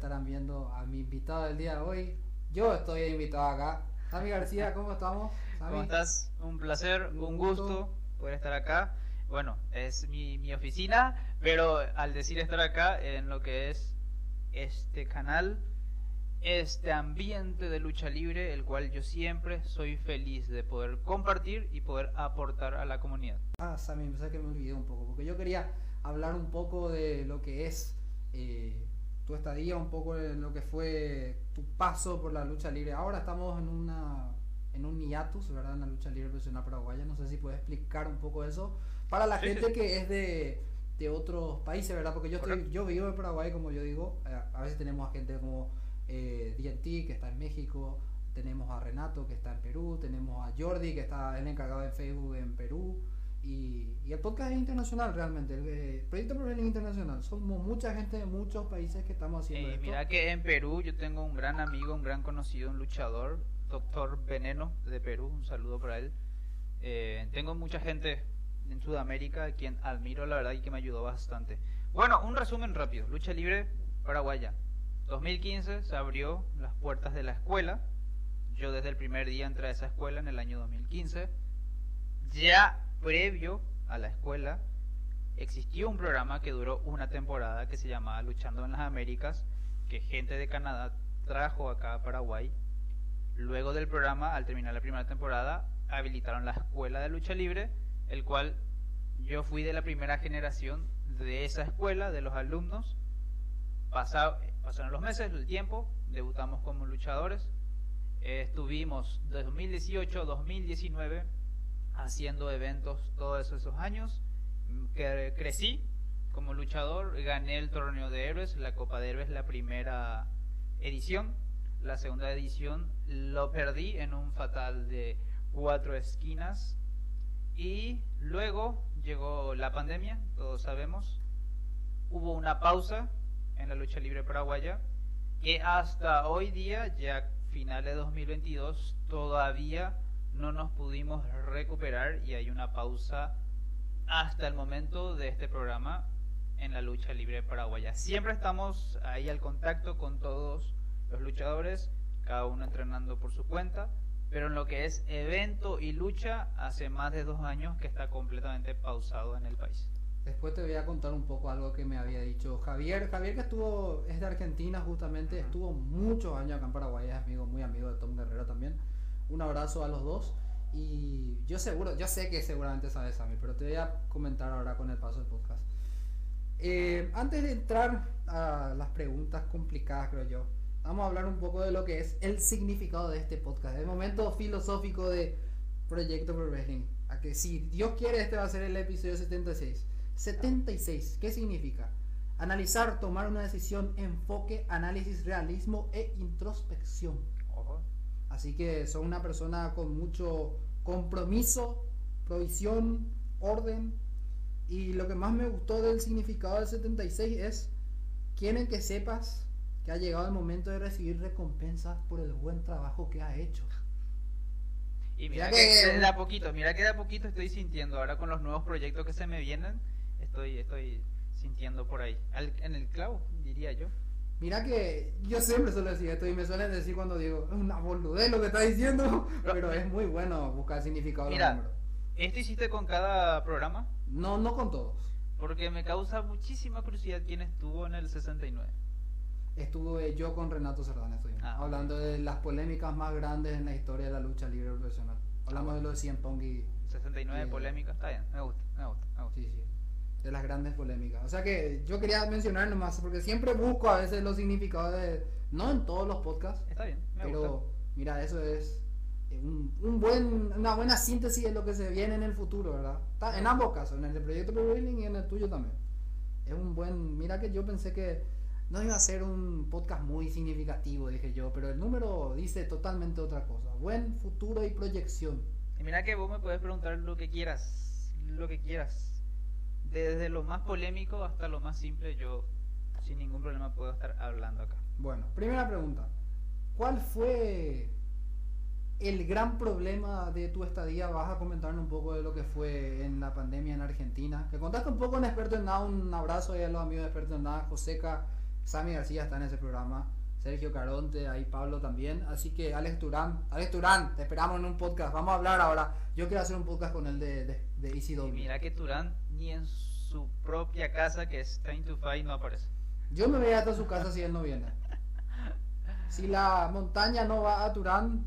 estarán viendo a mi invitado del día de hoy. Yo estoy invitado acá. Sami García, ¿cómo estamos? Sami? ¿Cómo estás? Un placer, Un un gusto. gusto poder estar acá. Bueno, es mi, mi oficina, pero al decir estar acá en lo que es este canal, este ambiente de lucha libre, el cual yo siempre soy feliz de poder compartir y poder aportar a la comunidad. Ah, Sami, me que me olvidé un poco, porque yo quería hablar un poco de lo que es eh, tu estadía, un poco de lo que fue tu paso por la lucha libre. Ahora estamos en una en un hiatus, ¿verdad? En la lucha libre profesional paraguaya. No sé si puedes explicar un poco eso para la Sí, gente sí. que es de, de otros países, ¿verdad? Porque yo estoy, yo vivo en Paraguay, como yo digo. eh, a veces tenemos a gente como eh, DNT, que está en México. Tenemos a Renato, que está en Perú. Tenemos a Jordi, que está el encargado en Facebook en Perú. Y, el podcast es internacional realmente, el eh, Proyecto Pro Wrestling Internacional. Somos mucha gente de muchos países que estamos haciendo Eh, esto. mira que en Perú yo tengo un gran amigo, un gran conocido, un luchador, doctor Veneno de Perú, un saludo para él. Eh, tengo mucha gente en Sudamérica quien admiro la verdad y que me ayudó bastante. Bueno, un resumen rápido. Lucha libre paraguaya. 2015 se abrió las puertas de la escuela. Yo desde el primer día entré a esa escuela en el año 2015. Ya previo a la escuela existió un programa que duró una temporada que se llamaba Luchando en las Américas, que gente de Canadá trajo acá a Paraguay. Luego del programa, al terminar la primera temporada, habilitaron la escuela de lucha libre, el cual yo fui de la primera generación de esa escuela, de los alumnos. Pasa- pasaron los meses, el tiempo, debutamos como luchadores. Estuvimos 2018-2019 haciendo eventos todos esos años. Que crecí como luchador, gané el torneo de héroes, la Copa de Héroes, la primera edición. La segunda edición lo perdí en un fatal de cuatro esquinas. Y luego llegó la pandemia, todos sabemos. Hubo una pausa en la lucha libre paraguaya que hasta hoy día, ya finales de 2022, todavía no nos pudimos recuperar y hay una pausa hasta el momento de este programa en la lucha libre paraguaya. Siempre estamos ahí al contacto con todos los luchadores, cada uno entrenando por su cuenta, pero en lo que es evento y lucha, hace más de dos años que está completamente pausado en el país. Después te voy a contar un poco algo que me había dicho Javier. Javier que estuvo, es de Argentina justamente, estuvo muchos años acá en Paraguay, es amigo, muy amigo de Tom Guerrero también. Un abrazo a los dos. Y yo seguro, yo sé que seguramente sabes mí, pero te voy a comentar ahora con el paso del podcast. Eh, antes de entrar a las preguntas complicadas, creo yo, vamos a hablar un poco de lo que es el significado de este podcast, el momento filosófico de Proyecto Pro Wrestling. A que si Dios quiere, este va a ser el episodio 76. 76, ¿qué significa? Analizar, tomar una decisión, enfoque, análisis, realismo e introspección. Así que son una persona con mucho compromiso, provisión, orden. Y lo que más me gustó del significado del 76 es, quieren que sepas que ha llegado el momento de recibir recompensas por el buen trabajo que ha hecho. Y Mira mira que- que de a poquito, mira que de a poquito estoy sintiendo ahora con los nuevos proyectos que se me vienen, estoy estoy sintiendo por ahí, Al- en el clavo, diría yo. Mira que yo siempre suelo decir esto y me suelen decir cuando digo, es una boludez lo que está diciendo, pero es muy bueno buscar significado de los números. ¿Esto hiciste con cada programa? No, no con todos. Porque me causa muchísima curiosidad quién estuvo en el 69. Estuve yo con Renato Cerdán, estuvimos Ah, hablando de las polémicas más grandes en la historia de la lucha libre profesional. Hablamos Ah, de lo de CM Punk y 69 Bien. polémica, está bien, me gusta, me gusta, me gusta. sí, sí, de las grandes polémicas. O sea que yo quería mencionar nomás, porque siempre busco a veces los significados de, no en todos los podcasts, Está bien, me pero gusta. mira, eso es eh, un, un buen, una buena síntesis de lo que se viene en el futuro, ¿verdad? En ambos casos, en el de Proyecto Pro Wrestling y en el tuyo también. Es un buen, mira que yo pensé que no iba a ser un podcast muy significativo, dije yo, pero el número dice totalmente otra cosa. Buen futuro y proyección. Y mira que vos me puedes preguntar lo que quieras, lo que quieras. Desde lo más polémico hasta lo más simple, yo sin ningún problema puedo estar hablando acá. Bueno, primera pregunta. ¿Cuál fue el gran problema de tu estadía, vas a comentarnos un poco de lo que fue en la pandemia en Argentina. Que contaste un poco en Experto en Nada, un abrazo a los amigos de Experto en Nada, Joseca, Sammy García está en ese programa, Sergio Caronte, ahí Pablo también. Así que Alex Turán, Alex Turán, te esperamos en un podcast. Vamos a hablar ahora. Yo quiero hacer un podcast con él de, de, de Y mira que Turán ni en su propia casa, que es Train to Fight, no aparece. Yo me voy hasta su casa si él no viene. Si la montaña no va a Turán,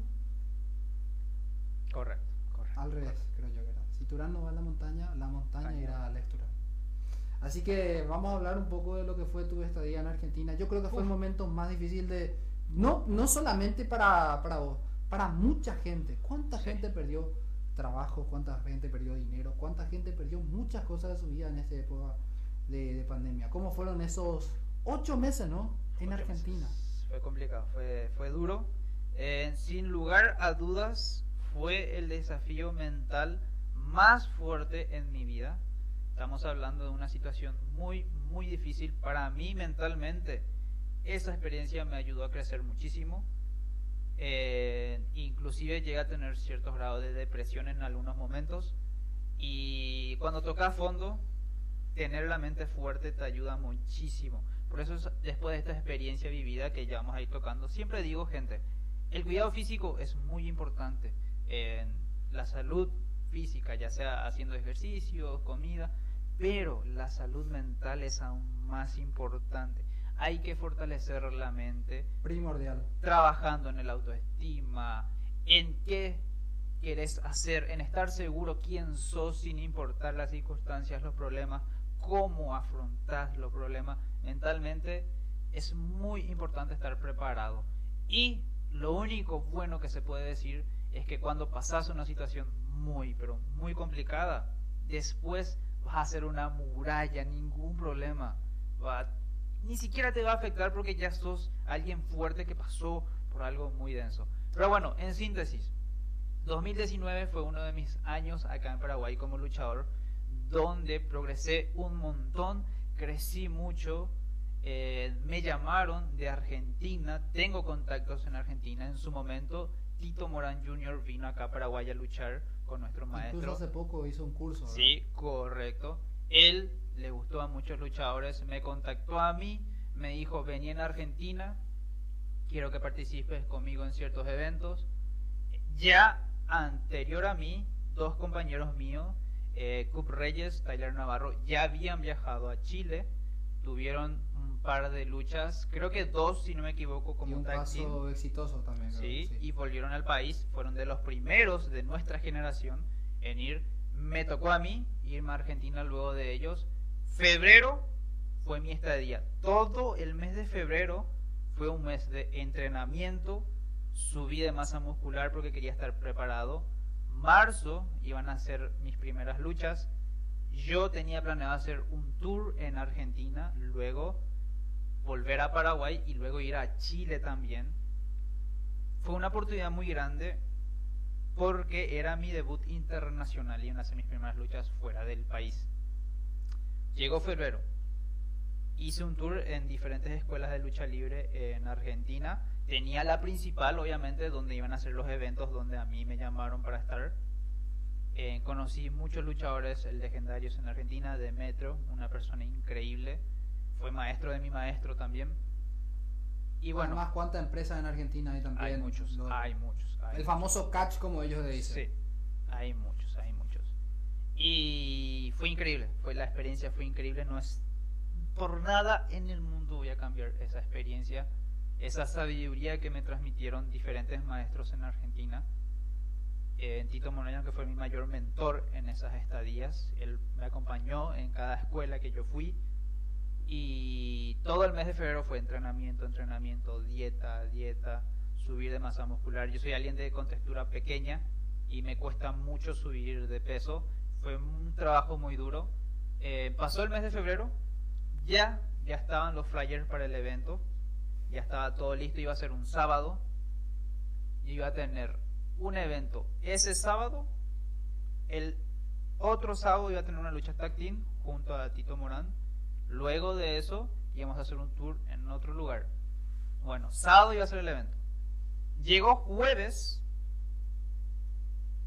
Correcto, correcto. Al revés, creo yo que era. Si Turán no va a la montaña, la montaña irá a Alex Turán. Así que vamos a hablar un poco de lo que fue tu estadía en Argentina. Yo creo que fue el momento más difícil de. No, no solamente para, para vos, para mucha gente. ¿Cuánta Sí. gente perdió trabajo? ¿Cuánta gente perdió dinero? ¿Cuánta gente perdió muchas cosas de su vida en esa época de, de pandemia? ¿Cómo fueron esos ocho meses, no? En Ocho Argentina. meses. Fue complicado, fue, fue duro. Eh, sin lugar a dudas, fue el desafío mental más fuerte en mi vida. Estamos hablando de una situación muy, muy difícil para mí mentalmente. Esa experiencia me ayudó a crecer muchísimo. Eh, inclusive llegué a tener ciertos grados de depresión en algunos momentos. Y cuando toca fondo, tener la mente fuerte te ayuda muchísimo. Por eso es- después de esta experiencia vivida que ya vamos a ir tocando, siempre digo, gente, el cuidado físico es muy importante. En la salud física, ya sea haciendo ejercicios, comida, pero la salud mental es aún más importante. Hay que fortalecer la mente Primordial. trabajando en el autoestima, en qué querés hacer, en estar seguro quién sos sin importar las circunstancias, los problemas, cómo afrontás los problemas mentalmente, es muy importante estar preparado. Y lo único bueno que se puede decir es que cuando pasas una situación muy, pero muy complicada, después vas a hacer una muralla, ningún problema. Va- ni siquiera te va a afectar porque ya sos alguien fuerte que pasó por algo muy denso. Pero bueno, en síntesis, 2019 fue uno de mis años acá en Paraguay como luchador, donde progresé un montón, crecí mucho, eh, me llamaron de Argentina, tengo contactos en Argentina, en su momento Tito Morán Jr. vino acá a Paraguay a luchar con nuestro maestro. Incluso hace poco hizo un curso. ¿verdad? Sí, correcto. Él le gustó a muchos luchadores, me contactó a mí, me dijo, vení en Argentina, quiero que participes conmigo en ciertos eventos. Ya anterior a mí, dos compañeros míos, eh, Cup Reyes, Tyler Navarro, ya habían viajado a Chile, tuvieron un par de luchas, creo que dos, si no me equivoco, y como un tag team. paso exitoso también. creo, Sí, sí. y volvieron al país, fueron de los primeros de nuestra generación en ir. Me tocó a mí irme a Argentina luego de ellos. Febrero fue mi estadía. Todo el mes de febrero fue un mes de entrenamiento, subí de masa muscular porque quería estar preparado. Marzo iban a ser mis primeras luchas. Yo tenía planeado hacer un tour en Argentina, luego volver a Paraguay y luego ir a Chile también fue una oportunidad muy grande porque era mi debut internacional y en hacer mis primeras luchas fuera del país. Llegó febrero. Hice un tour en diferentes escuelas de lucha libre en Argentina. Tenía la principal, obviamente, donde iban a ser los eventos donde a mí me llamaron para estar. Eh, conocí muchos luchadores legendarios en Argentina, de Metro, una persona increíble. Fue maestro de mi maestro también. Y bueno, Además, ¿cuántas empresas en Argentina hay también? hay muchos, Lo- hay muchos. hay el muchos. famoso catch, como ellos le dicen. Sí, hay muchos, hay muchos. Y fue increíble, fue la experiencia fue increíble, no es por nada en el mundo voy a cambiar esa experiencia, esa sabiduría que me transmitieron diferentes maestros en Argentina. Eh, Tito Moreno, que fue mi mayor mentor en esas estadías, él me acompañó en cada escuela que yo fui y todo el mes de febrero fue entrenamiento, entrenamiento, dieta, dieta, subir de masa muscular. Yo soy alguien de contextura pequeña y me cuesta mucho subir de peso. Fue un trabajo muy duro. Eh, pasó el mes de febrero, ya, ya estaban los flyers para el evento, ya estaba todo listo, iba a ser un sábado. Yo iba a tener un evento ese sábado, el otro sábado iba a tener una lucha tag team junto a Tito Morán. Luego de eso íbamos a hacer un tour en otro lugar. Bueno, sábado iba a ser el evento. Llegó jueves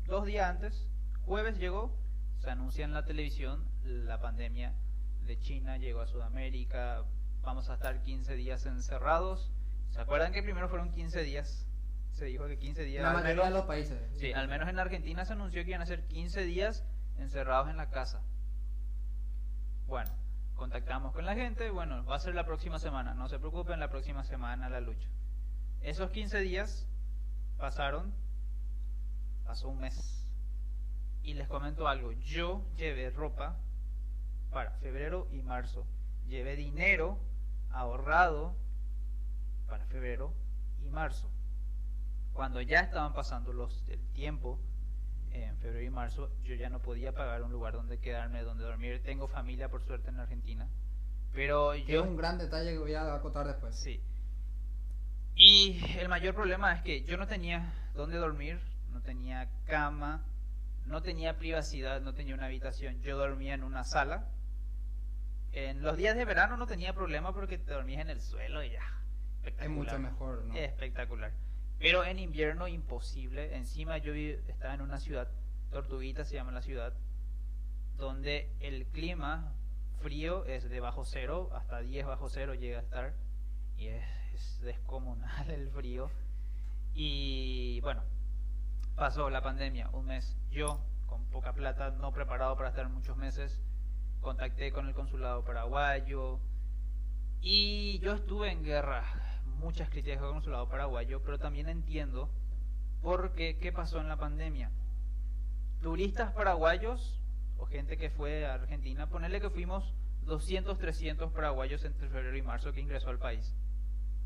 dos días antes, jueves llegó, se anuncia en la televisión la pandemia de China llegó a Sudamérica, vamos a estar 15 días encerrados. ¿Se acuerdan que primero fueron 15 días? Se dijo que 15 días. La al mayoría menos- de los países. Sí, al menos en Argentina se anunció que iban a ser 15 días encerrados en la casa. Bueno, contactamos con la gente, bueno, va a ser la próxima semana, no se preocupen, la próxima semana la lucha. Esos 15 días pasaron, pasó un mes. Y les comento algo, yo llevé ropa para febrero y marzo. Llevé dinero ahorrado para febrero y marzo. Cuando ya estaban pasando los el tiempo en febrero y marzo, yo ya no podía pagar un lugar donde quedarme, donde dormir. Tengo familia por suerte en Argentina, pero yo es un gran detalle que voy a acotar después. Sí. Y el mayor problema es que yo no tenía dónde dormir, no tenía cama, no tenía privacidad, no tenía una habitación. Yo dormía en una sala. En los días de verano no tenía problema porque te dormías en el suelo y ya. Es mucho mejor, ¿no? Espectacular. Pero en invierno imposible. Encima yo estaba en una ciudad, Tortuguita se llama la ciudad, donde el clima frío es de bajo cero, hasta 10 bajo cero llega a estar. Y es, es descomunal el frío. Y bueno, pasó la pandemia, un mes. Yo, con poca plata, no preparado para estar muchos meses, contacté con el consulado paraguayo. Y yo estuve en guerra, muchas críticas el consulado paraguayo, pero también entiendo por qué, qué pasó en la pandemia. Turistas paraguayos o gente que fue a Argentina, ponerle que fuimos 200, 300 paraguayos entre febrero y marzo que ingresó al país.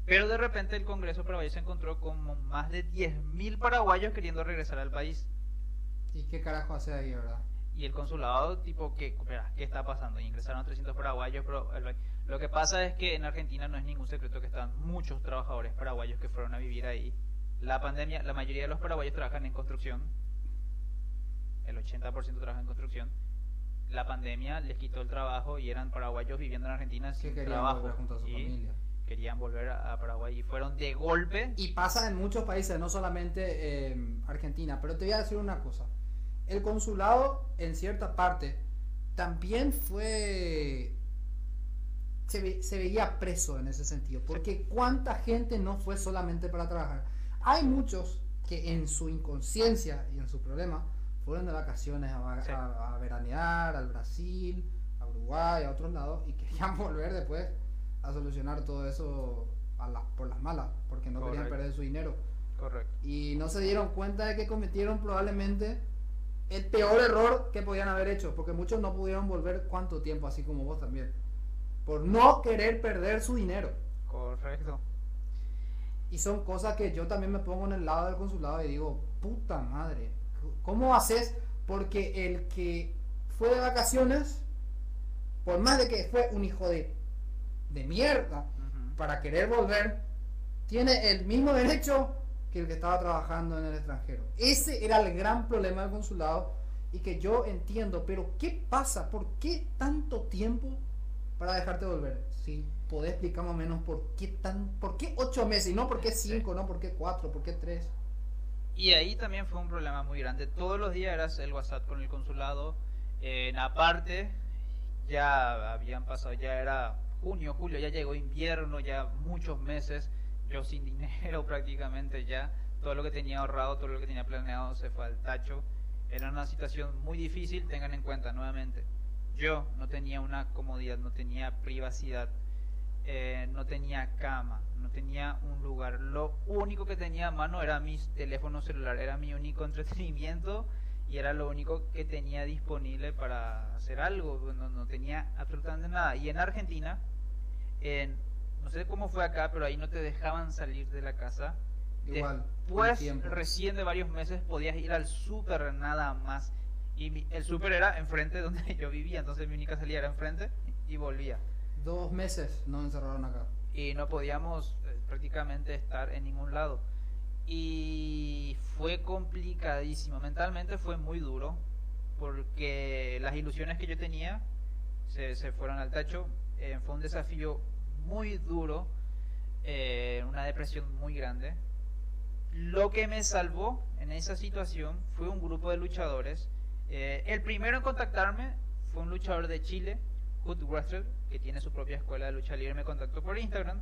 Pero de repente el Congreso paraguayo se encontró con más de 10.000 paraguayos queriendo regresar al país. ¿Y qué carajo hace ahí, verdad? Y el consulado, tipo, ¿qué, espera, ¿qué está pasando? Y ingresaron 300 paraguayos, pero lo que pasa es que en Argentina no es ningún secreto que están muchos trabajadores paraguayos que fueron a vivir ahí. La pandemia, la mayoría de los paraguayos trabajan en construcción, el 80% trabaja en construcción. La pandemia les quitó el trabajo y eran paraguayos viviendo en Argentina Que sin querían trabajo. volver junto a su y familia. querían volver a Paraguay y fueron de golpe. Y pasa en muchos países, no solamente eh, Argentina. Pero te voy a decir una cosa. El consulado, en cierta parte, también fue... Se, ve- se veía preso en ese sentido. Porque cuánta gente no fue solamente para trabajar. Hay muchos que en su inconsciencia y en su problema fueron de vacaciones a, va- Sí. a- a veranear al Brasil, a Uruguay, a otros lados y querían volver después a solucionar todo eso a las- por las malas, porque no querían perder su dinero. Correcto. Y no se dieron cuenta de que cometieron probablemente el peor error que podían haber hecho, porque muchos no pudieron volver cuánto tiempo, así como vos también, por no querer perder su dinero. Correcto. Y son cosas que yo también me pongo en el lado del consulado y digo, puta madre, ¿cómo haces? Porque el que fue de vacaciones, por más de que fue un hijo de, de mierda, para querer volver, tiene el mismo derecho que el que estaba trabajando en el extranjero. Ese era el gran problema del consulado y que yo entiendo, pero ¿qué pasa? ¿Por qué tanto tiempo para dejarte volver? Si podés explicar más o menos por qué tan, por qué ocho meses y no por qué cinco, no por qué cuatro, por qué tres. Y ahí también fue un problema muy grande. Todos los días eras el WhatsApp con el consulado. En aparte, ya habían pasado, ya era junio, julio, ya llegó invierno, ya muchos meses. Yo sin dinero prácticamente ya. Todo lo que tenía ahorrado, todo lo que tenía planeado se fue al tacho. Era una situación muy difícil, tengan en cuenta nuevamente. Yo no tenía una comodidad, no tenía privacidad, eh, no tenía cama, no tenía un lugar. Lo único que tenía a mano era mi teléfono celular, era mi único entretenimiento y era lo único que tenía disponible para hacer algo. No, no tenía absolutamente nada. Y en Argentina, en, no sé cómo fue acá, pero ahí no te dejaban salir de la casa. Igual, Después, recién de varios meses, podías ir al súper nada más. Y mi- el súper era enfrente donde yo vivía, entonces mi única salida era enfrente y volvía. Dos meses nos encerraron acá. Y no podíamos eh, prácticamente estar en ningún lado. Y fue complicadísimo. Mentalmente fue muy duro porque las ilusiones que yo tenía se, se fueron al tacho. Eh, fue un desafío muy duro, eh, una depresión muy grande. lo que me salvó en esa situación fue un grupo de luchadores. Eh, el primero en contactarme fue un luchador de Chile, Hood Wrestler, que tiene su propia escuela de lucha libre, me contactó por Instagram.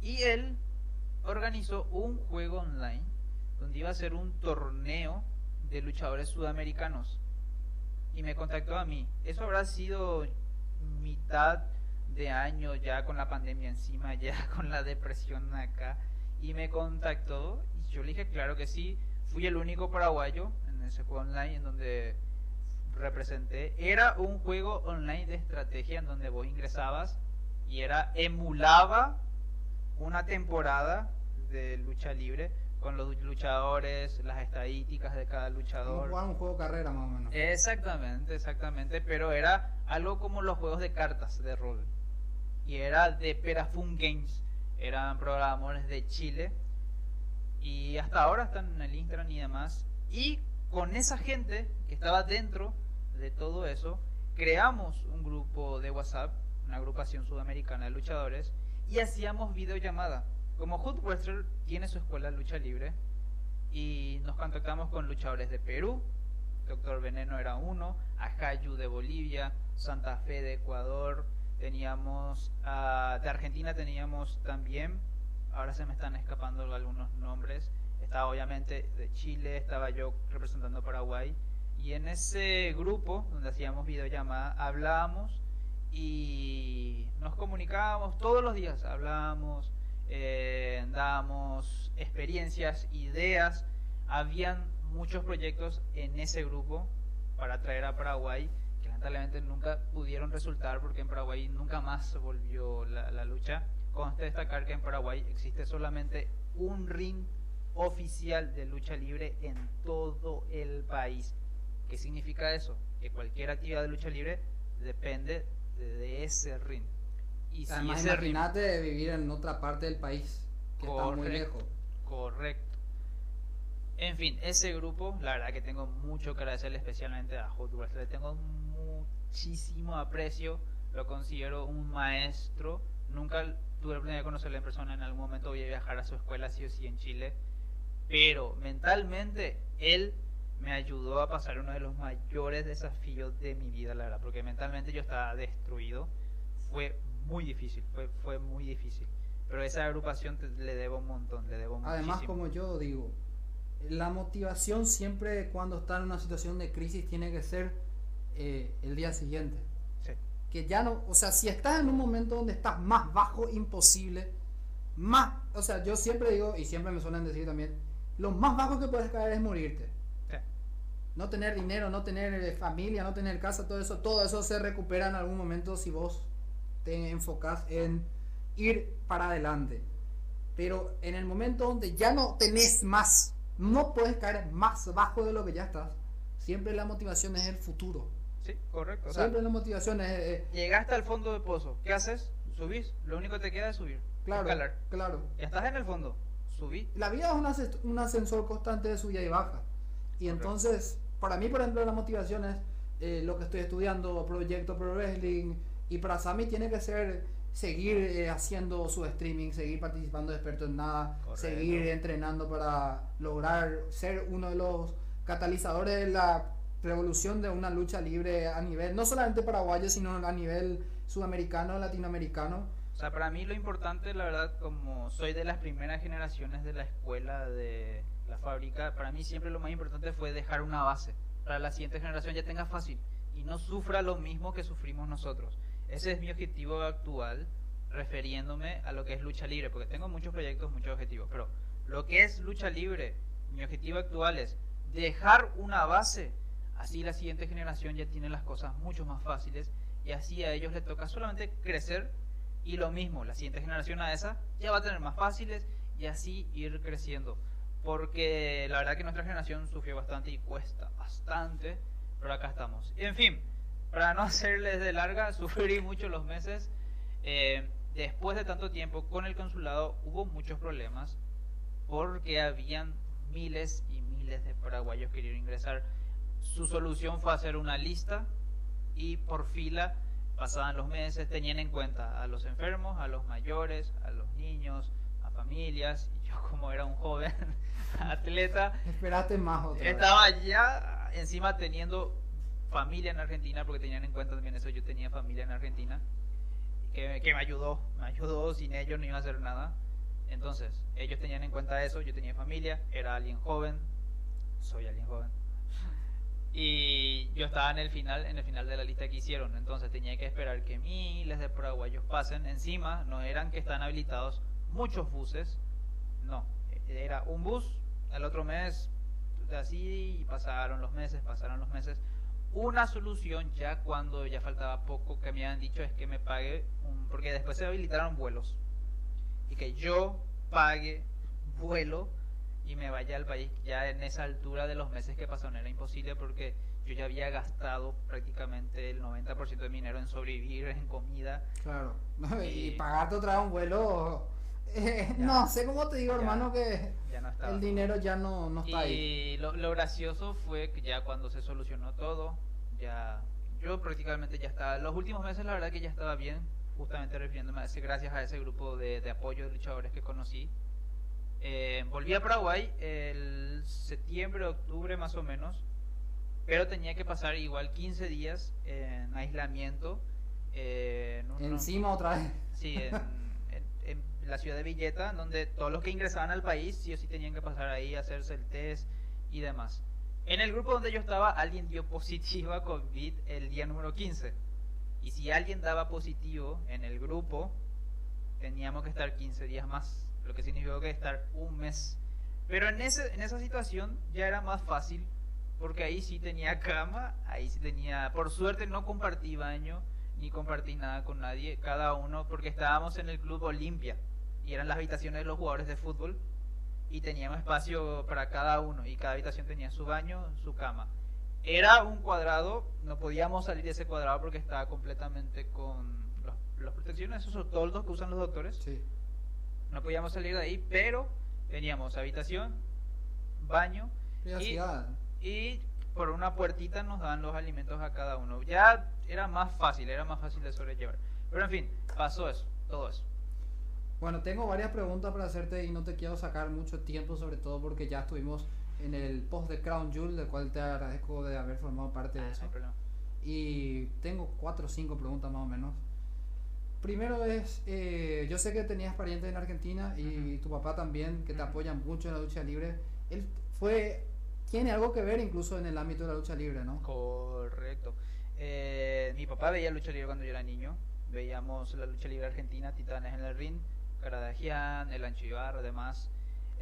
Y él organizó un juego online donde iba a ser un torneo de luchadores sudamericanos. Y me contactó a mí. Eso habrá sido mitad de año ya con la pandemia encima, ya con la depresión acá. Y me contactó y yo le dije, claro que sí. Fui el único paraguayo en ese juego online en donde representé. Era un juego online de estrategia en donde vos ingresabas y era emulaba una temporada de lucha libre con los luchadores, las estadísticas de cada luchador. un juego carrera más o menos. Exactamente, exactamente, pero era algo como los juegos de cartas de rol. Y era de Perafun Games, eran programadores de Chile. Y hasta ahora están en el Instagram y demás. Y con esa gente que estaba dentro de todo eso, creamos un grupo de WhatsApp, una agrupación sudamericana de luchadores, y hacíamos videollamada. Como Hood Western tiene su escuela de lucha libre y nos contactamos con luchadores de Perú, Doctor Veneno era uno, Ajayu de Bolivia, Santa Fe de Ecuador, teníamos uh, de Argentina teníamos también, ahora se me están escapando algunos nombres, estaba obviamente de Chile, estaba yo representando Paraguay y en ese grupo donde hacíamos videollamada hablábamos y nos comunicábamos todos los días, hablábamos eh, dábamos experiencias, ideas. Habían muchos proyectos en ese grupo para traer a Paraguay lamentablemente nunca pudieron resultar porque en Paraguay nunca más volvió la, la lucha. Conste destacar que en Paraguay existe solamente un ring oficial de lucha libre en todo el país. ¿Qué significa eso? Que cualquier actividad de lucha libre depende de ese ring. Y si imagínate vivir en otra parte del país, que está muy lejos. Correcto. En fin, ese grupo, la verdad que tengo mucho que agradecerle especialmente a Hot Wheels. Le tengo muchísimo aprecio, lo considero un maestro. Nunca tuve la oportunidad de conocerlo en persona, en algún momento voy a viajar a su escuela, sí o sí, en Chile. Pero mentalmente, él me ayudó a pasar uno de los mayores desafíos de mi vida, la verdad, porque mentalmente yo estaba destruido. Fue muy difícil, fue, fue muy difícil. Pero esa agrupación le debo un montón, le debo Además, como yo digo, la motivación siempre cuando está en una situación de crisis tiene que ser eh, el día siguiente. Que ya no, o sea, si estás en un momento donde estás más bajo imposible, más, o sea, yo siempre digo, y siempre me suelen decir también, lo más bajo que puedes caer es morirte. No tener dinero, no tener eh, familia, no tener casa, todo eso, todo eso se recupera en algún momento si vos te enfocas en ir para adelante. Pero en el momento donde ya no tenés más, no puedes caer más bajo de lo que ya estás, siempre la motivación es el futuro. Sí, correcto. Siempre la motivación es, Llegaste al fondo del pozo, ¿qué haces? Subís, lo único que te queda es subir. Claro, claro. Ya estás en el fondo, subí. La vida es un, ascensor constante de subida y baja. Y entonces, para mí, por ejemplo, la motivación es eh, lo que estoy estudiando, proyecto pro wrestling, y para Sami tiene que ser seguir eh, haciendo su streaming, seguir participando de experto en nada, seguir entrenando para lograr ser uno de los catalizadores de la revolución de una lucha libre a nivel, no solamente paraguayo, sino a nivel sudamericano, latinoamericano. O sea, para mí lo importante, la verdad, como soy de las primeras generaciones de la escuela de la fábrica, para mí siempre lo más importante fue dejar una base para la siguiente generación ya tenga fácil y no sufra lo mismo que sufrimos nosotros. Ese es mi objetivo actual, refiriéndome a lo que es lucha libre, porque tengo muchos proyectos, muchos objetivos, pero lo que es lucha libre, mi objetivo actual es dejar una base, así la siguiente generación ya tiene las cosas mucho más fáciles y así a ellos les toca solamente crecer y lo mismo, la siguiente generación a esa ya va a tener más fáciles y así ir creciendo. Porque la verdad que nuestra generación sufrió bastante y cuesta bastante, pero acá estamos. En fin, para no hacerles de larga, sufrí mucho los meses. Eh, después de tanto tiempo con el consulado hubo muchos problemas porque habían miles y miles de paraguayos que querían ingresar. Su solución fue hacer una lista y por fila pasaban los meses, tenían en cuenta a los enfermos, a los mayores, a los niños, a familias. Y yo como era un joven atleta, Esperaste más otra vez. estaba ya encima teniendo familia en Argentina, porque tenían en cuenta también eso, yo tenía familia en Argentina, que, que me ayudó, me ayudó, sin ellos no iba a hacer nada. Entonces, ellos tenían en cuenta eso, yo tenía familia, era alguien joven, soy alguien joven. Y yo estaba en el final, en el final de la lista que hicieron, entonces tenía que esperar que miles de paraguayos pasen. Encima, no eran que están habilitados muchos buses, no, era un bus, el otro mes así pasaron los meses, pasaron los meses. Una solución ya cuando ya faltaba poco que me habían dicho es que me pague un, porque después se habilitaron vuelos y que yo pague vuelo y me vaya al país ya en esa altura de los meses que pasaron era imposible porque yo ya había gastado prácticamente el 90% de mi dinero en sobrevivir, en comida. Claro. Y Y- pagarte otra vez un vuelo. eh, Ya. no sé cómo te digo, Ya. hermano, que Ya no estaba. el dinero ya no, no está ahí. Y lo, lo gracioso fue que ya cuando se solucionó todo, ya yo prácticamente ya estaba, los últimos meses la verdad que ya estaba bien, justamente refiriéndome a ese, gracias a ese grupo de, de apoyo de luchadores que conocí. Eh, volví a Paraguay el septiembre, octubre más o menos, pero tenía que pasar igual 15 días en aislamiento. eh, en un- Encima otra vez. Sí, en, en- en la ciudad de Villeta, donde todos los que ingresaban al país sí o sí tenían que pasar ahí hacerse el test y demás. En el grupo donde yo estaba, alguien dio positivo a COVID el día número 15. Y si alguien daba positivo en el grupo, teníamos que estar 15 días más, lo que significó que estar un mes. Pero en, ese, en esa situación ya era más fácil, porque ahí sí tenía cama, ahí sí tenía, por suerte no compartí baño, ni compartí nada con nadie, cada uno, porque estábamos en el club Olimpia, y eran las habitaciones de los jugadores de fútbol, y teníamos espacio para cada uno, y cada habitación tenía su baño, su cama. Era un cuadrado, no podíamos salir de ese cuadrado porque estaba completamente con las protecciones, esos toldos que usan los doctores. Sí. No podíamos salir de ahí, pero teníamos habitación, baño Privacidad. y por una puertita nos daban los alimentos a cada uno. Ya era más fácil, era más fácil de sobrellevar. Pero en fin, pasó eso, todo eso. Bueno, tengo varias preguntas para hacerte y no te quiero sacar mucho tiempo, sobre todo porque ya estuvimos en el post de Crown Jewel, del cual te agradezco de haber formado parte Ah, de no eso. hay problema. Y tengo cuatro o cinco preguntas más o menos. Primero es, eh, yo sé que tenías parientes en Argentina y tu papá también, que te apoyan mucho en la lucha libre. Él fue, tiene algo que ver incluso en el ámbito de la lucha libre, ¿no? Correcto. Eh, mi papá veía lucha libre cuando yo era niño. Veíamos la lucha libre argentina, Titanes en el Ring, Caradagian, El Ancho Ibarra, demás,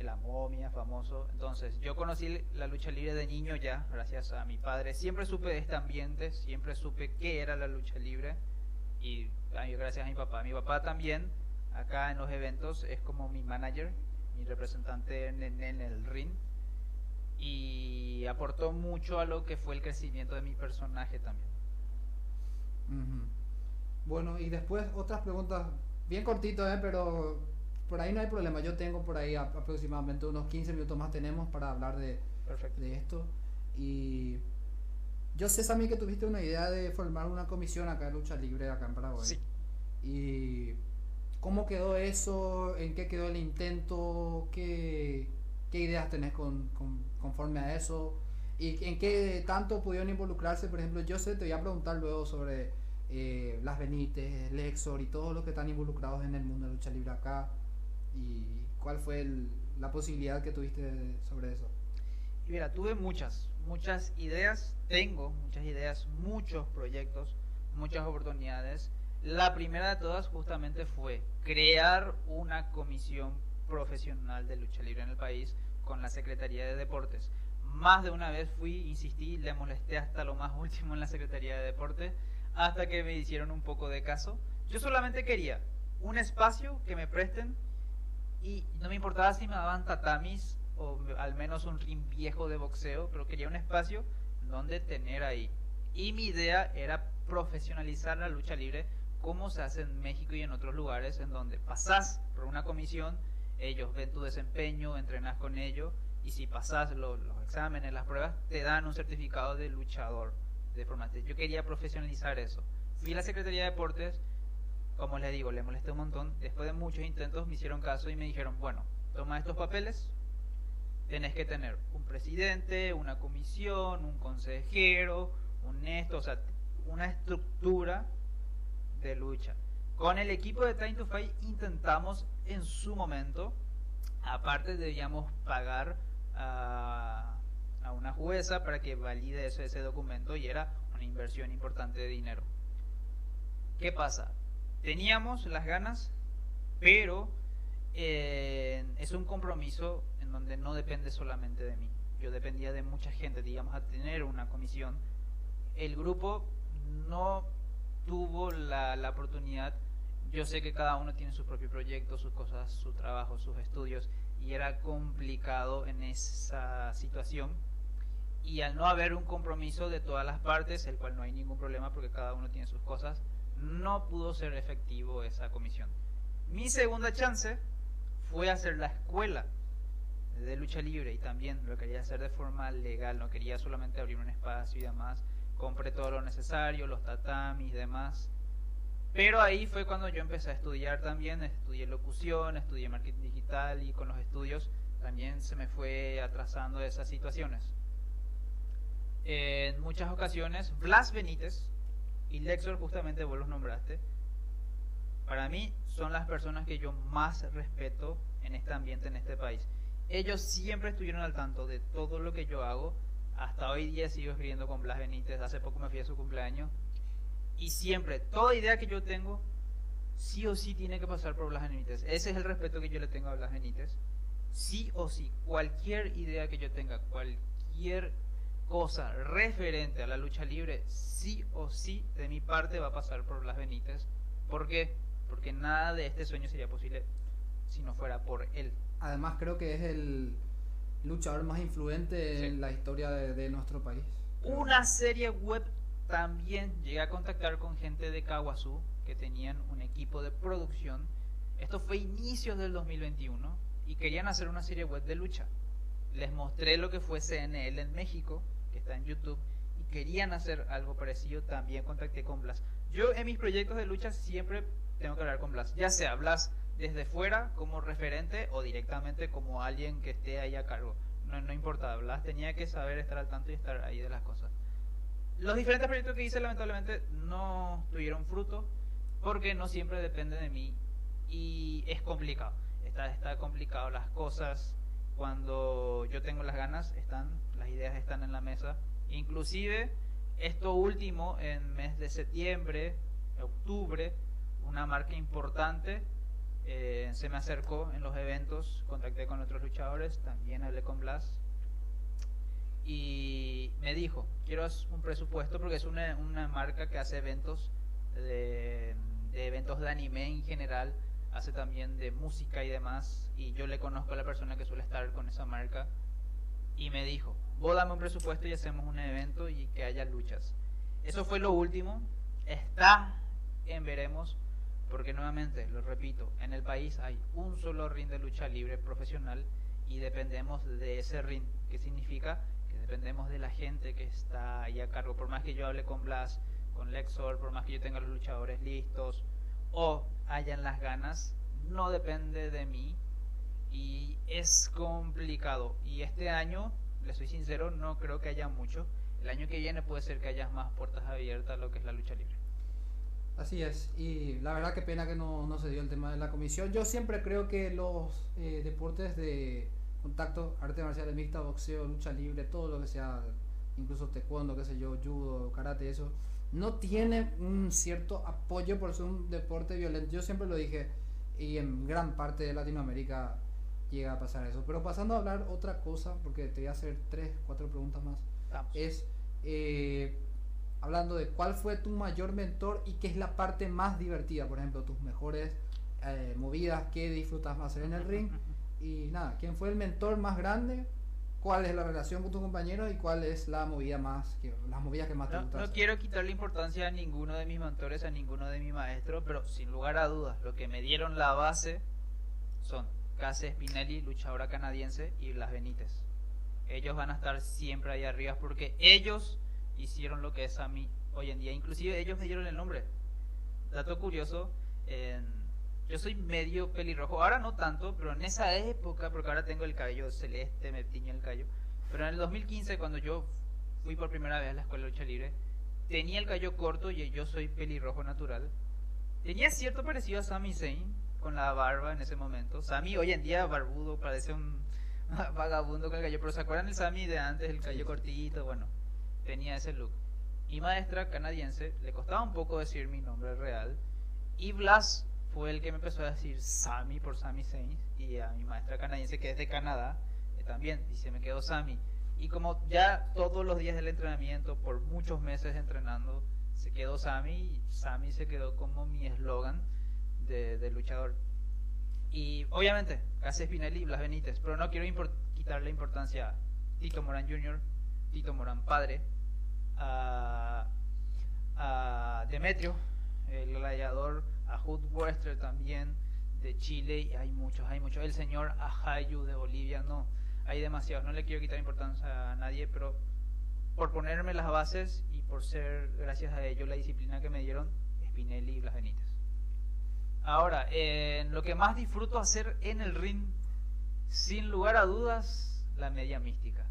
La Momia, famoso. Entonces, yo conocí la lucha libre de niño ya, gracias a mi padre. Siempre supe de este ambiente, siempre supe qué era la lucha libre. Y ay, gracias a mi papá. Mi papá también, acá en los eventos, es como mi manager, mi representante en, en- en el ring y aportó mucho a lo que fue el crecimiento de mi personaje también. Ujú. Bueno, y después otras preguntas, bien cortito, ¿eh? pero por ahí no hay problema. Yo tengo por ahí ap- aproximadamente unos 15 minutos más tenemos para hablar de, Perfecto. de esto. Y yo sé, Sammy, que tuviste una idea de formar una comisión acá de lucha libre acá en Paraguay. Sí. ¿Y cómo quedó eso? ¿En qué quedó el intento? ¿Qué, qué ideas tenés con, con- conforme a eso? ¿Y en qué tanto pudieron involucrarse? Por ejemplo, yo sé, te voy a preguntar luego sobre eh, Las Benítez, Lexor y todos los que están involucrados en el mundo de lucha libre acá. ¿Y cuál fue el- la posibilidad que tuviste sobre eso? Y mira, tuve muchas, muchas ideas, tengo muchas ideas, muchos proyectos, muchas oportunidades. La primera de todas justamente fue crear una comisión profesional de lucha libre en el país con la Secretaría de Deportes. Más de una vez fui, insistí, le molesté hasta lo más último en la Secretaría de Deportes, hasta que me hicieron un poco de caso. Yo solamente quería un espacio que me presten y no me importaba si me daban tatamis o al menos un ring viejo de boxeo, pero quería un espacio donde tener ahí. Y mi idea era profesionalizar la lucha libre como se hace en México y en otros lugares, en donde pasás por una comisión, ellos ven tu desempeño, entrenas con ellos, y si pasás lo- los exámenes, las pruebas, te dan un certificado de luchador. De forma, yo quería profesionalizar eso. Fui a la Secretaría de Deportes, como les digo, le molesté un montón. Después de muchos intentos me hicieron caso y me dijeron, bueno, toma estos papeles, tenés que tener un presidente, una comisión, un consejero, un esto, o sea, una estructura de lucha. Con el equipo de Time to Fight intentamos en su momento, aparte debíamos pagar a, una jueza para que valide ese, ese documento y era una inversión importante de dinero. ¿Qué pasa? Teníamos las ganas, pero eh, es un compromiso donde no depende solamente de mí. Yo dependía de mucha gente, digamos, a tener una comisión. El grupo no tuvo la, la oportunidad. Yo sé que cada uno tiene su propio proyecto, sus cosas, su trabajo, sus estudios, y era complicado en esa situación. Y al no haber un compromiso de todas las partes, el cual no hay ningún problema porque cada uno tiene sus cosas, no pudo ser efectivo esa comisión. Mi segunda chance fue hacer la escuela de lucha libre y también lo quería hacer de forma legal, no quería solamente abrir un espacio y demás. Compré todo lo necesario, los tatamis y demás. Pero ahí fue cuando yo empecé a estudiar también, estudié locución, estudié marketing digital y con los estudios también se me fue atrasando esas situaciones. En muchas ocasiones, Blas Benítez y Lexor, justamente vos los nombraste, para mí son las personas que yo más respeto en este ambiente, en este país. Ellos siempre estuvieron al tanto de todo lo que yo hago. Hasta hoy día sigo escribiendo con Blas Benítez. Hace poco me fui a su cumpleaños. Y siempre, toda idea que yo tengo, sí o sí tiene que pasar por Blas Benítez. Ese es el respeto que yo le tengo a Blas Benítez. Sí o sí, cualquier idea que yo tenga, cualquier cosa referente a la lucha libre, sí o sí de mi parte va a pasar por Blas Benítez. ¿Por qué? porque nada de este sueño sería posible si no fuera por él. Además creo que es el luchador más influente Sí. en la historia de, de nuestro país. Una serie web también llegué a contactar con gente de Kawasu que tenían un equipo de producción. Esto fue inicios del 2021 y querían hacer una serie web de lucha. Les mostré lo que fue CNL en México, que está en YouTube, y querían hacer algo parecido. También contacté con Blas. Yo en mis proyectos de lucha siempre tengo que hablar con Blas, ya sea Blas desde fuera como referente o directamente como alguien que esté ahí a cargo. No, no importa, Blas tenía que saber estar al tanto y estar ahí de las cosas. Los diferentes proyectos que hice lamentablemente no tuvieron fruto porque no siempre depende de mí y es complicado. Está, está complicado las cosas cuando yo tengo las ganas, están, las ideas están en la mesa. Inclusive esto último en mes de septiembre, octubre, una marca importante eh, se me acercó en los eventos, contacté con otros luchadores, también hablé con Blas. Y me dijo, quiero un presupuesto porque es una, una marca que hace eventos de, de eventos de anime en general, hace también de música y demás y yo le conozco a la persona que suele estar con esa marca y me dijo, vos dame un presupuesto y hacemos un evento y que haya luchas. Eso fue lo último, está en veremos porque nuevamente, lo repito, en el país hay un solo ring de lucha libre profesional y dependemos de ese ring. ¿Qué significa? Que dependemos de la gente que está ahí a cargo. Por más que yo hable con Blas, con Lexor, por más que yo tenga los luchadores listos o hayan las ganas, no depende de mí y es complicado. Y este año, le soy sincero, no creo que haya mucho. El año que viene puede ser que haya más puertas abiertas a lo que es la lucha libre. Así es, y la verdad que pena que no, no se dio el tema de la comisión. Yo siempre creo que los eh, deportes de contacto, arte marcial mixta, boxeo, lucha libre, todo lo que sea, incluso taekwondo, qué sé yo, judo, karate, eso, no tiene un cierto apoyo por ser un deporte violento. Yo siempre lo dije, y en gran parte de Latinoamérica llega a pasar eso. Pero pasando a hablar otra cosa, porque te voy a hacer tres, cuatro preguntas más, Vamos. es... eh, hablando de cuál fue tu mayor mentor y qué es la parte más divertida, por ejemplo, tus mejores eh, movidas, qué disfrutas más hacer en el ring y nada, quién fue el mentor más grande, cuál es la relación con tu compañero y cuál es la movida más, que, las movidas que más te No, gustan. no hacer. quiero quitarle importancia a ninguno de mis mentores, a ninguno de mis maestros, pero sin lugar a dudas, lo que me dieron la base son Case Spinelli, luchadora canadiense, y Blas Benítez. Ellos van a estar siempre ahí arriba porque ellos hicieron lo que es a mí hoy en día. Inclusive ellos me dieron el nombre. Dato curioso, yo soy medio pelirrojo, ahora no tanto, pero en esa época, porque ahora tengo el cabello celeste, me tiñe el cabello, pero en el 2015 cuando yo fui por primera vez a la escuela de lucha libre, tenía el cabello corto y yo soy pelirrojo natural. Tenía cierto parecido a Sami Zayn con la barba en ese momento. Sami hoy en día barbudo, parece un vagabundo con el cabello, pero ¿se acuerdan el Sami de antes, el cabello cortito? Bueno, tenía ese look. Mi maestra canadiense, le costaba un poco decir mi nombre real, y Blas fue el que me empezó a decir Sammy por Sammy Sainz y a mi maestra canadiense que es de Canadá eh, también dice me quedó Sammy y como ya todos los días del entrenamiento por muchos meses entrenando se quedó Sammy y Sammy se quedó como mi eslogan de, luchador y obviamente casi Spinelli y Blas Benítez pero no quiero quitarle importancia a Tito Morán Jr. Tito Morán padre a, Demetrio el gladiador a Hood Wester también de Chile y hay muchos, hay muchos. El señor Ajayu de Bolivia, no, hay demasiados. No le quiero quitar importancia a nadie, pero por ponerme las bases y por ser, gracias a ellos, la disciplina que me dieron, Spinelli y Blas Benítez. Ahora, lo que más disfruto hacer en el ring, sin lugar a dudas, la media mística.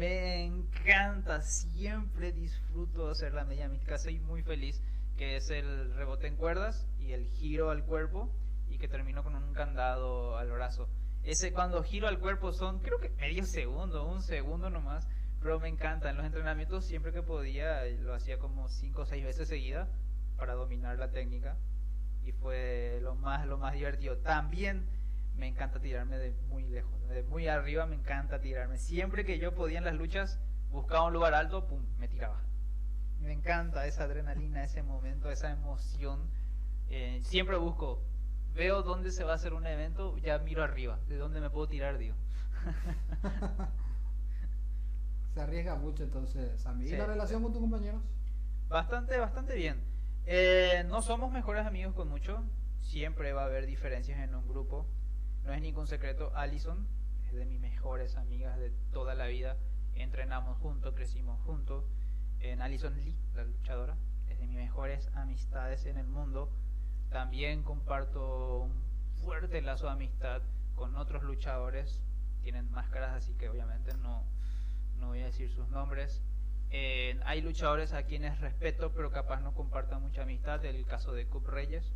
Me encanta, siempre disfruto hacer la media mística, soy muy feliz que es el rebote en cuerdas y el giro al cuerpo y que termino con un candado al brazo. Ese cuando giro al cuerpo son creo que medio segundo, un segundo nomás, pero me encanta. En los entrenamientos siempre que podía lo hacía como cinco o seis veces seguida para dominar la técnica y fue lo más lo más divertido. También me encanta tirarme de muy lejos, de muy arriba me encanta tirarme. Siempre que yo podía en las luchas buscaba un lugar alto, pum, me tiraba me encanta esa adrenalina, ese momento, esa emoción. Eh, siempre busco, veo dónde se va a hacer un evento, ya miro arriba, de dónde me puedo tirar, digo. se arriesga mucho entonces, Sammy. ¿Y la relación con tus compañeros? Bastante, bastante bien. Eh, no somos mejores amigos con mucho, siempre va a haber diferencias en un grupo. No es ningún secreto, Allison es de mis mejores amigas de toda la vida. Entrenamos juntos, crecimos juntos en Alison Lee, la luchadora, es de mis mejores amistades en el mundo. También comparto un fuerte lazo de amistad con otros luchadores. Tienen máscaras, así que obviamente no, no voy a decir sus nombres. Hay luchadores a quienes respeto, pero capaz no compartan mucha amistad. El caso de Cup Reyes,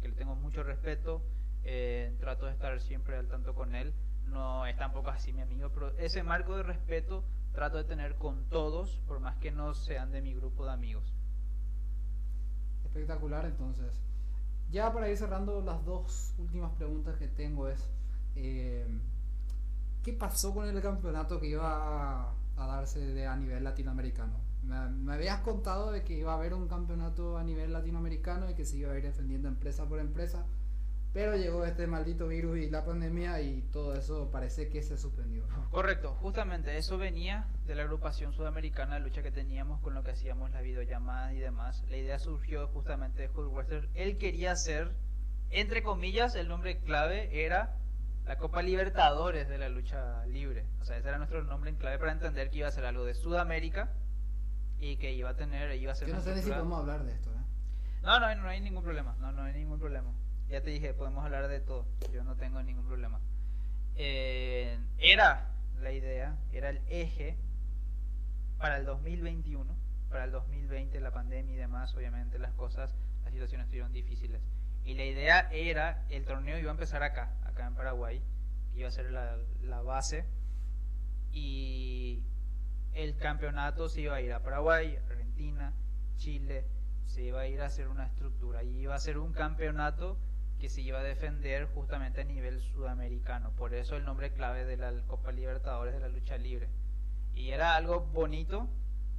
que le tengo mucho respeto. Eh, trato de estar siempre al tanto con él. No es tampoco así mi amigo, pero ese marco de respeto trato de tener con todos, por más que no sean de mi grupo de amigos. Espectacular, entonces. Ya para ir cerrando, las dos últimas preguntas que tengo es, eh, ¿qué pasó con el campeonato que iba a, darse de, a nivel latinoamericano? Me, me, habías contado de que iba a haber un campeonato a nivel latinoamericano y que se iba a ir defendiendo empresa por empresa. Pero llegó este maldito virus y la pandemia y todo eso parece que se suspendió. Correcto, justamente eso venía de la agrupación sudamericana de lucha que teníamos con lo que hacíamos las videollamadas y demás. La idea surgió justamente de Hulk Western. Él quería hacer, entre comillas, el nombre clave era la Copa Libertadores de la lucha libre. O sea, ese era nuestro nombre en clave para entender que iba a ser algo de Sudamérica y que iba a tener, iba a ser... Yo no sé si podemos hablar de esto, ¿eh? No, no, no hay ningún problema, no, no hay ningún problema. Ya te dije, podemos hablar de todo. Yo no tengo ningún problema. Eh, era la idea, era el eje para el 2021, para el 2020, la pandemia y demás, obviamente las cosas, las situaciones estuvieron difíciles. Y la idea era, el torneo iba a empezar acá, acá en Paraguay, iba a ser la, la base, y el campeonato se iba a ir a Paraguay, Argentina, Chile, se iba a ir a hacer una estructura, y iba a ser un campeonato que se iba a defender justamente a nivel sudamericano. Por eso el nombre clave de la Copa Libertadores de la lucha libre. Y era algo bonito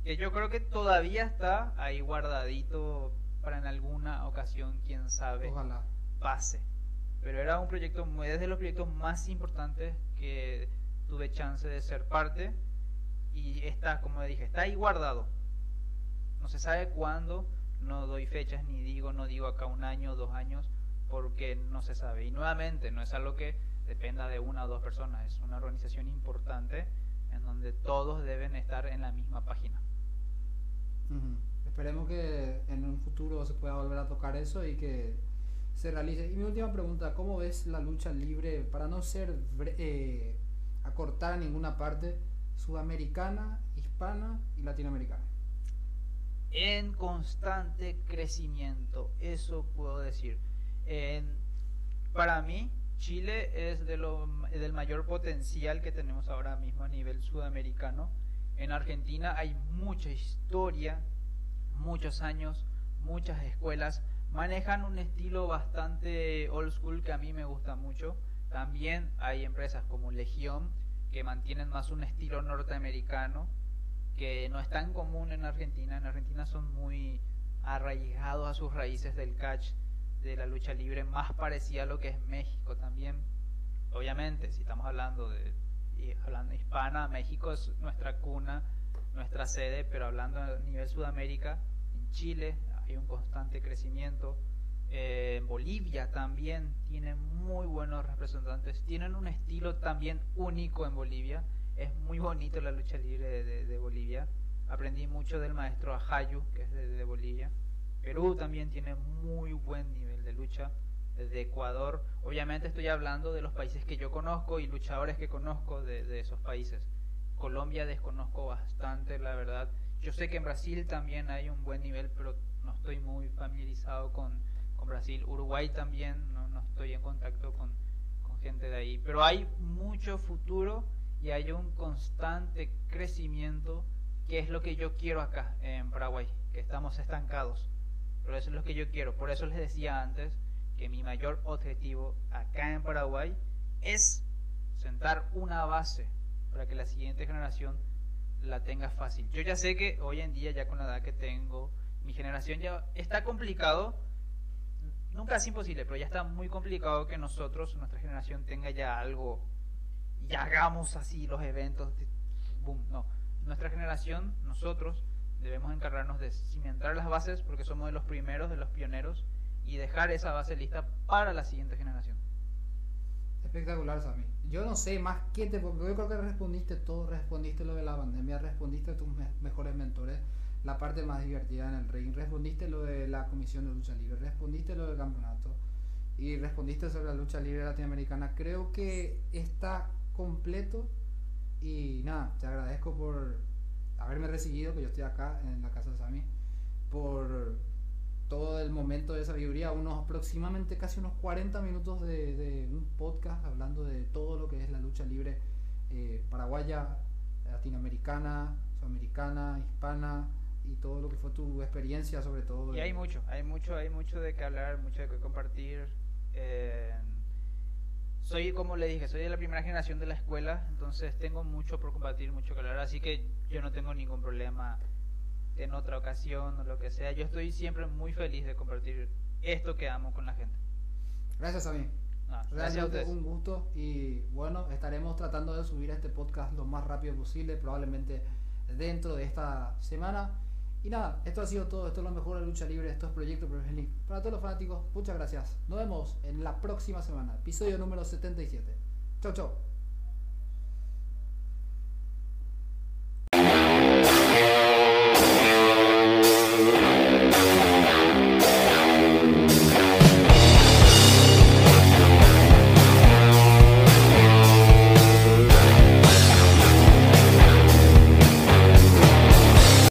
que yo creo que todavía está ahí guardadito para en alguna ocasión, quién sabe, Ojalá. pase. Pero era un proyecto, desde los proyectos más importantes que tuve chance de ser parte. Y está, como dije, está ahí guardado. No se sabe cuándo, no doy fechas ni digo, no digo acá un año, dos años, porque no se sabe. Y nuevamente, no es algo que dependa de una o dos personas, es una organización importante en donde todos deben estar en la misma página. Esperemos que en un futuro se pueda volver a tocar eso y que se realice. Y mi última pregunta, ¿cómo ves la lucha libre para no ser eh, acortar ninguna parte sudamericana, hispana y latinoamericana? En constante crecimiento, eso puedo decir. Para mí, Chile es de lo, del mayor potencial que tenemos ahora mismo a nivel sudamericano. En Argentina hay mucha historia, muchos años, muchas escuelas. Manejan un estilo bastante old school que a mí me gusta mucho. También hay empresas como Legión que mantienen más un estilo norteamericano que no es tan común en Argentina. En Argentina son muy arraigados a sus raíces del catch de la lucha libre más parecida a lo que es México también. Obviamente, si estamos hablando de hablando hispana, México es nuestra cuna, nuestra sede, pero hablando a nivel Sudamérica, en Chile hay un constante crecimiento. Eh, Bolivia también tienen muy buenos representantes, tienen un estilo también único en Bolivia. Es muy bonito la lucha libre de, Bolivia. Aprendí mucho del maestro Ajayu, que es de Bolivia. Perú también tiene muy buen nivel de lucha. De Ecuador, obviamente estoy hablando de los países que yo conozco y luchadores que conozco de, esos países. Colombia desconozco bastante, la verdad. Yo sé que en Brasil también hay un buen nivel, pero no estoy muy familiarizado con, Brasil. Uruguay también, no, estoy en contacto con, con gente de ahí. Pero hay mucho futuro y hay un constante crecimiento, que es lo que yo quiero acá en Paraguay, que estamos estancados pero eso es lo que yo quiero. Por eso les decía antes que mi mayor objetivo acá en Paraguay es sentar una base para que la siguiente generación la tenga fácil. Yo ya sé que hoy en día, ya con la edad que tengo, mi generación ya está complicado. Nunca es imposible, pero ya está muy complicado que nosotros, nuestra generación, tenga ya algo y hagamos así los eventos. boom, no. Nuestra generación, nosotros, debemos encargarnos de cimentar las bases porque somos de los primeros, de los pioneros y dejar esa base lista para la siguiente generación. Espectacular, Sammy. Yo no sé más qué te... Yo creo que respondiste todo, respondiste lo de la pandemia, respondiste a tus mejores mentores, la parte más divertida en el ring, respondiste lo de la comisión de lucha libre, respondiste lo del campeonato y respondiste sobre la lucha libre latinoamericana. Creo que está completo y nada, te agradezco por haberme recibido, que yo estoy acá en la casa de Sami, por todo el momento de sabiduría, unos aproximadamente casi unos 40 minutos de, un podcast hablando de todo lo que es la lucha libre eh, paraguaya, latinoamericana, sudamericana, hispana y todo lo que fue tu experiencia sobre todo. Y hay mucho, hay mucho, hay mucho de que hablar, mucho de que compartir. Eh, soy, como le dije, soy de la primera generación de la escuela, entonces tengo mucho por compartir, mucho que hablar, así que yo no tengo ningún problema en otra ocasión o lo que sea. Yo estoy siempre muy feliz de compartir esto que amo con la gente. Gracias a mí. Ah, gracias a un gusto y bueno, estaremos tratando de subir este podcast lo más rápido posible, probablemente dentro de esta semana. Y nada, esto ha sido todo. Esto es lo mejor de lucha libre. Esto es Proyecto Profesional. Para todos los fanáticos, muchas gracias. Nos vemos en la próxima semana. Episodio número 77. Chau, chau.